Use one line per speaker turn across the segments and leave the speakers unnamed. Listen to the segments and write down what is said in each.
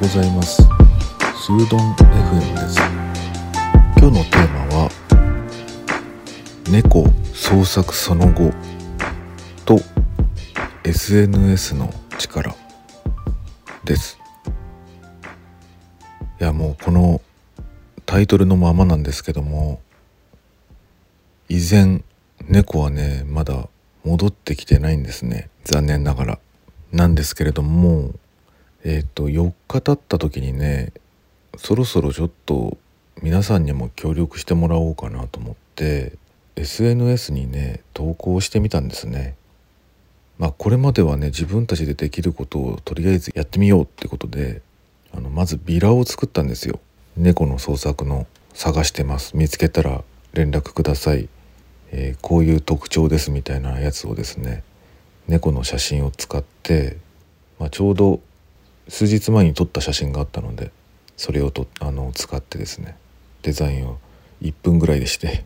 ございます。スードン FM です。今日のテーマは猫創作その後と SNS の力です。いやもうこのタイトルのままなんですけども依然猫はねまだ戻ってきてないんですね。残念ながら。なんですけれどもえっ、ー、と4日経った時にねそろそろちょっと皆さんにも協力してもらおうかなと思って SNS にね投稿してみたんですね。まあこれまではね自分たちでできることをとりあえずやってみようってことであのまずビラを作ったんですよ。猫の捜索の探してます見つけたら連絡ください、えー、こういう特徴ですみたいなやつをですね猫の写真を使って、まあ、ちょうど数日前に撮った写真があったのでそれをとあの使ってですねデザインを1分ぐらいでして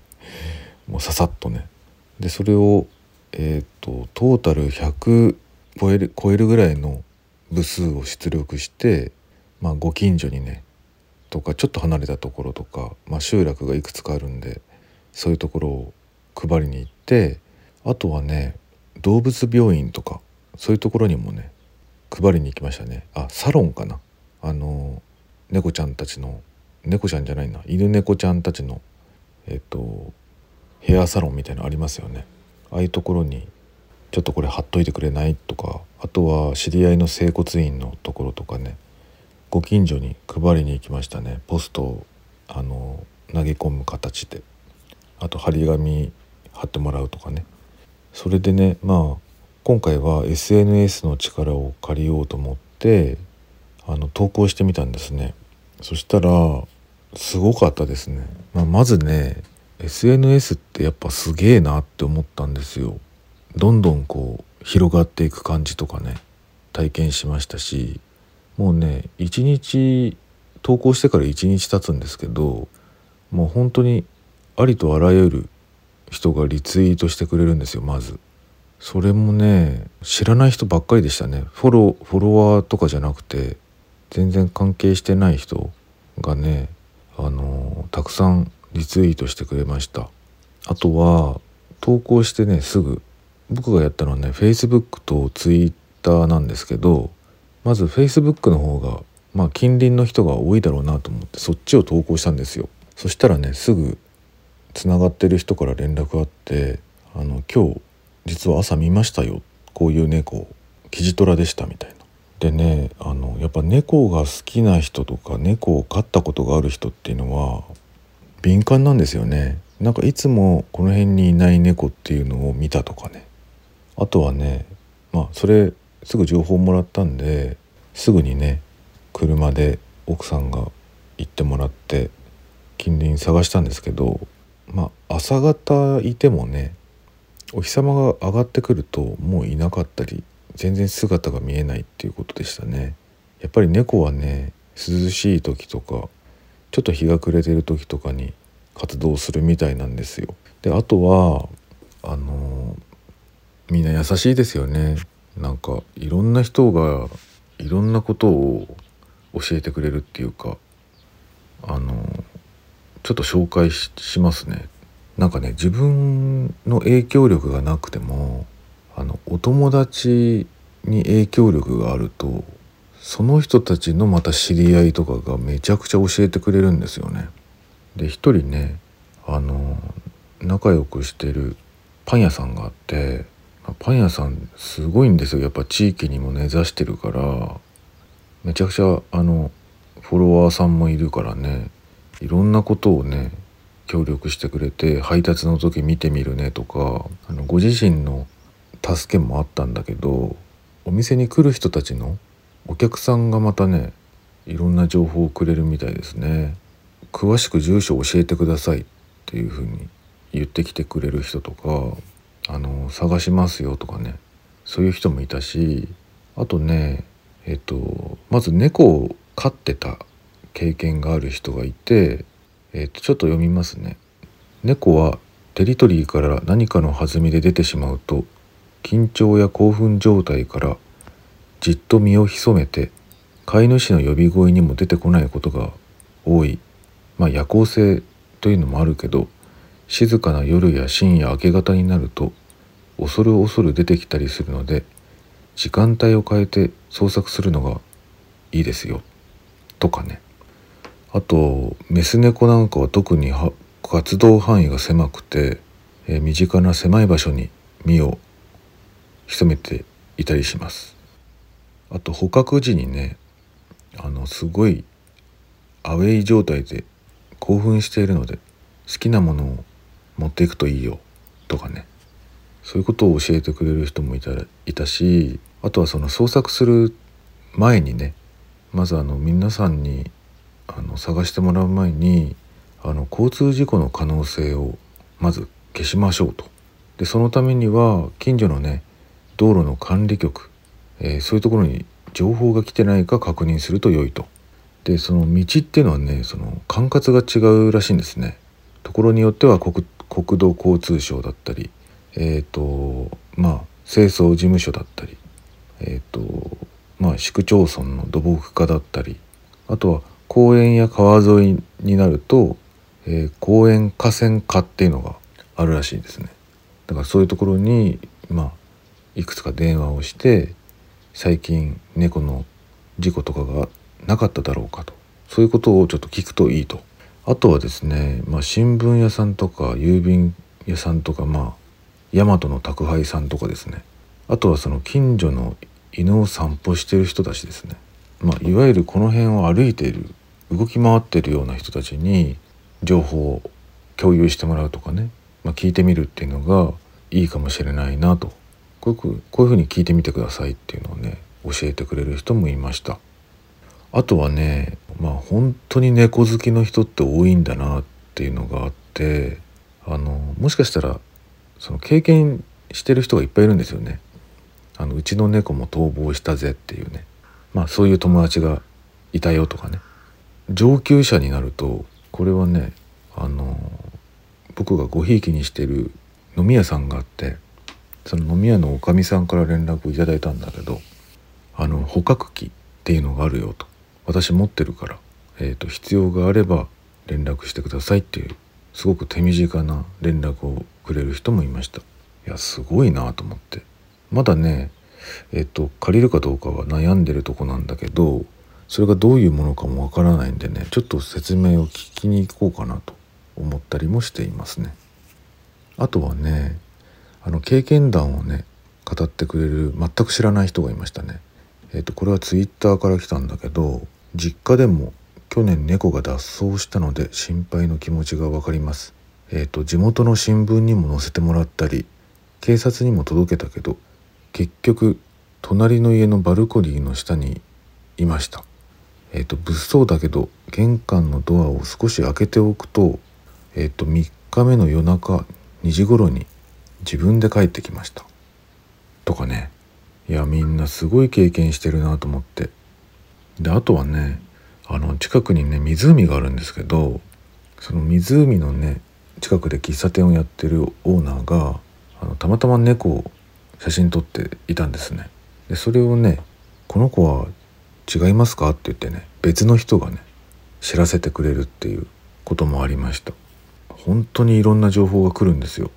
もうささっとね。でそれをえっ、とトータル100超える超えるぐらいの部数を出力して、まあ、ご近所にねとかちょっと離れたところとか、まあ、集落がいくつかあるんでそういうところを配りに行ってあとはね動物病院とかそういうところにもね配りに行きましたね。あサロンかな。あの猫ちゃんたちの猫ちゃんじゃないな。犬猫ちゃんたちのえっとヘアサロンみたいなのありますよね。ああいうところにちょっとこれ貼っといてくれないとかあとは知り合いの整骨院のところとかねご近所に配りに行きましたね。ポストをあの投げ込む形で。あと張り紙貼ってもらうとかね。それでねまあ今回は SNS の力を借りようと思ってあの投稿してみたんですね。そしたらすごかったですね、まあ、まずね SNS ってやっぱすげえなって思ったんですよ。どんどんこう広がっていく感じとかね体験しましたしもうね一日投稿してから1日経つんですけどもう本当にありとあらゆる人がリツイートしてくれるんですよまず。それもね知らない人ばっかりでしたね。フォローフォロワーとかじゃなくて全然関係してない人がねあのたくさんリツイートしてくれました。あとは投稿してねすぐ僕がやったのはね Facebook と Twitter なんですけどまず Facebook の方がまあ近隣の人が多いだろうなと思ってそっちを投稿したんですよ。そしたらねすぐつながってる人から連絡あってあの今日実は朝見ましたよこういう猫キジトラでしたみたいな。でねあのやっぱ猫が好きな人とか猫を飼ったことがある人っていうのは敏感なんですよね。なんかいつもこの辺にいない猫っていうのを見たとかねあとはねまあそれすぐ情報もらったんですぐにね車で奥さんが行ってもらって近隣探したんですけどまあ朝方いてもねお日様が上がってくるともういなかったり全然姿が見えないっていうことでしたね。やっぱり猫はね涼しい時とかちょっと日が暮れてる時とかに活動するみたいなんですよ。であとはあのみんな優しいですよね。なんかいろんな人がいろんなことを教えてくれるっていうかあのちょっと紹介しますね。なんかね自分の影響力がなくてもあのお友達に影響力があるとその人たちのまた知り合いとかがめちゃくちゃ教えてくれるんですよね。で一人ねあの仲良くしてるパン屋さんがあってパン屋さんすごいんですよやっぱ地域にも根ざしてるからめちゃくちゃあのフォロワーさんもいるからねいろんなことをね協力してくれて配達の時見てみるねとかあのご自身の助けもあったんだけどお店に来る人たちのお客さんがまたねいろんな情報をくれるみたいですね。詳しく住所教えてくださいっていうふうに言ってきてくれる人とかあの探しますよとかねそういう人もいたしあとねえっとまず猫を飼ってた経験がある人がいてえー、とちょっと読みますね。猫はテリトリーから何かの弾みで出てしまうと緊張や興奮状態からじっと身を潜めて飼い主の呼び声にも出てこないことが多い、まあ、夜行性というのもあるけど静かな夜や深夜明け方になると恐る恐る出てきたりするので時間帯を変えて捜索するのがいいですよ。とかね。あとメス猫なんかは特に活動範囲が狭くて、えー、身近な狭い場所に身を潜めていたりします。あと捕獲時にねあのすごいアウェイ状態で興奮しているので好きなものを持っていくといいよとかね。そういうことを教えてくれる人もいたいたしあとはその捜索する前にねまずあの皆さんにあの探してもらう前にあの交通事故の可能性をまず消しましょうと。でそのためには近所のね道路の管理局、えー、そういうところに情報が来てないか確認すると良いと。でその道っていうのはねその管轄が違うらしいんですね。ところによっては国土交通省だったりえっ、ー、とまあ清掃事務所だったりえっ、ー、とまあ市区町村の土木課だったりあとは公園や川沿いになると、えー、公園河川課っていうのがあるらしいですね。だからそういうところにまあいくつか電話をして最近猫の事故とかがなかっただろうかと。そういうことをちょっと聞くといいと。あとはですね、まあ、新聞屋さんとか郵便屋さんとかまあ大和の宅配さんとかですね。あとはその近所の犬を散歩してる人たちですね、まあ、いわゆるこの辺を歩いている動き回ってるような人たちに情報を共有してもらうとかね、まあ、聞いてみるっていうのがいいかもしれないなと。こういうこういうふうに聞いてみてくださいっていうのをね教えてくれる人もいました。あとはねまあ本当に猫好きの人って多いんだなっていうのがあってあのもしかしたらその経験してる人がいっぱいいるんですよね。あのうちの猫も逃亡したぜっていうね。まあそういう友達がいたよとかね。上級者になるとこれはねあの僕がごひいきにしてる飲み屋さんがあってその飲み屋のおかみさんから連絡をいただいたんだけどあの捕獲器っていうのがあるよと。私持ってるから、えーと、必要があれば連絡してくださいっていうすごく手短な連絡をくれる人もいました。いやすごいなと思って。まだねえっと借りるかどうかは悩んでるとこなんだけどそれがどういうものかもわからないんでねちょっと説明を聞きに行こうかなと思ったりもしていますね。あとはねあの経験談をね語ってくれる全く知らない人がいましたね。えっとこれはツイッターから来たんだけど実家でも去年猫が脱走したので心配の気持ちが分かります。えっと地元の新聞にも載せてもらったり警察にも届けたけど結局隣の家のバルコニーの下にいましたえっ、ー、と物騒だけど玄関のドアを少し開けておくとえっ、ー、と3日目の夜中2時頃に自分で帰ってきました。とかね。いやみんなすごい経験してるなと思って。であとはねあの近くにね湖があるんですけどその湖のね近くで喫茶店をやってるオーナーがあのたまたま猫を写真撮っていたんですね。でそれをねこの子は違いますか?」って言ってね別の人がね知らせてくれるっていうこともありました。本当にいろんな情報が来るんですよ。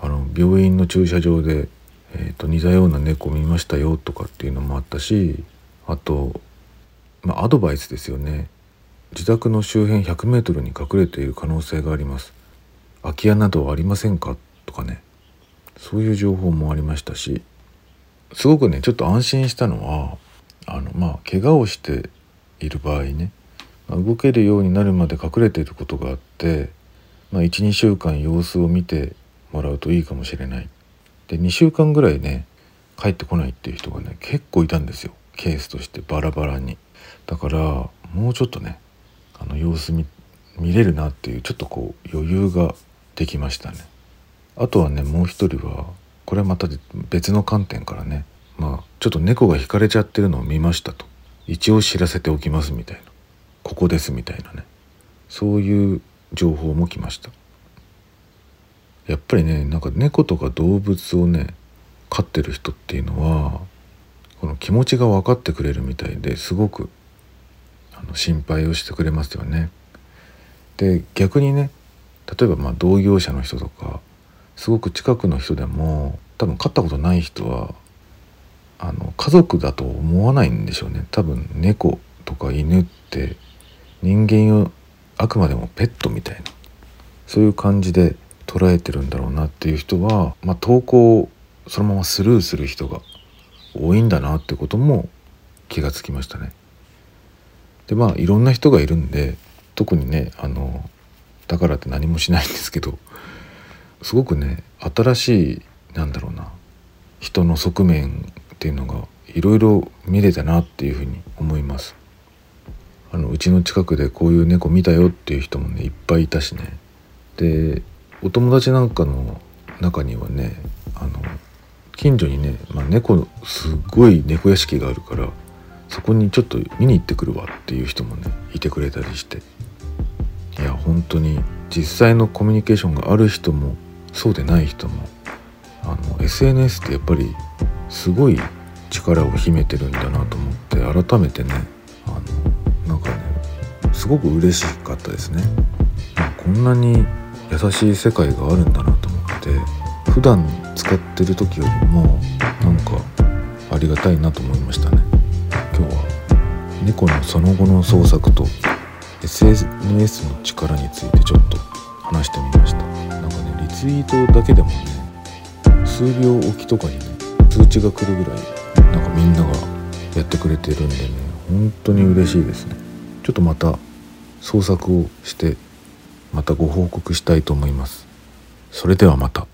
あの病院の駐車場で、えーと、似たような猫見ましたよとかっていうのもあったしあと、まあ、アドバイスですよね。自宅の周辺 100m に隠れている可能性があります。空き家などはありませんか？とかね。そういう情報もありましたしすごくねちょっと安心したのはあのまあ怪我をしている場合ね、動けるようになるまで隠れていることがあって、まあ、12週間様子を見てもらうといいかもしれない。で2週間ぐらいね帰ってこないっていう人がね結構いたんですよ。ケースとしてバラバラに。だからもうちょっとねあの様子見見れるなっていうちょっとこう余裕ができましたね。あとはねもう一人はこれはまた別の観点からねまあちょっと猫が引かれちゃってるのを見ましたと。一応知らせておきますみたいな。ここですみたいなね。そういう情報も来ました。やっぱりねなんか猫とか動物をね飼ってる人っていうのはこの気持ちが分かってくれるみたいですごくあの心配をしてくれますよね。で逆にね例えばまあ同業者の人とかすごく近くの人でも多分飼ったことない人はあの家族だと思わないんでしょうね多分猫とか犬って人間をあくまでもペットみたいなそういう感じで捉えてるんだろうなっていう人は、まあ、投稿をそのままスルーする人が多いんだなってことも気がつきましたね。でまあいろんな人がいるんで特にねあのだからって何もしないんですけどすごくね新しいなんだろうな人の側面っていうのがいろいろ見れたなっていうふうに思います。あのうちの近くでこういう猫見たよっていう人もねいっぱいいたしね。でお友達なんかの中にはねあの近所にね、まあ、猫すごい猫屋敷があるからそこにちょっと見に行ってくるわっていう人もねいてくれたりして。いや本当に実際のコミュニケーションがある人もそうでない人もあの SNS ってやっぱりすごい力を秘めてるんだなと思って改めてねあのなんかねすごく嬉しかったですね。こんなに優しい世界があるんだなと思って普段使ってる時よりもなんかありがたいなと思いましたね。今日は猫のその後の捜索と SNS の力についてちょっと話してみましたなんかねリツイートだけでもね数秒おきとかにね通知が来るぐらいなんかみんながやってくれてるんでね本当に嬉しいですねちょっとまた創作をしてまたご報告したいと思いますそれではまた。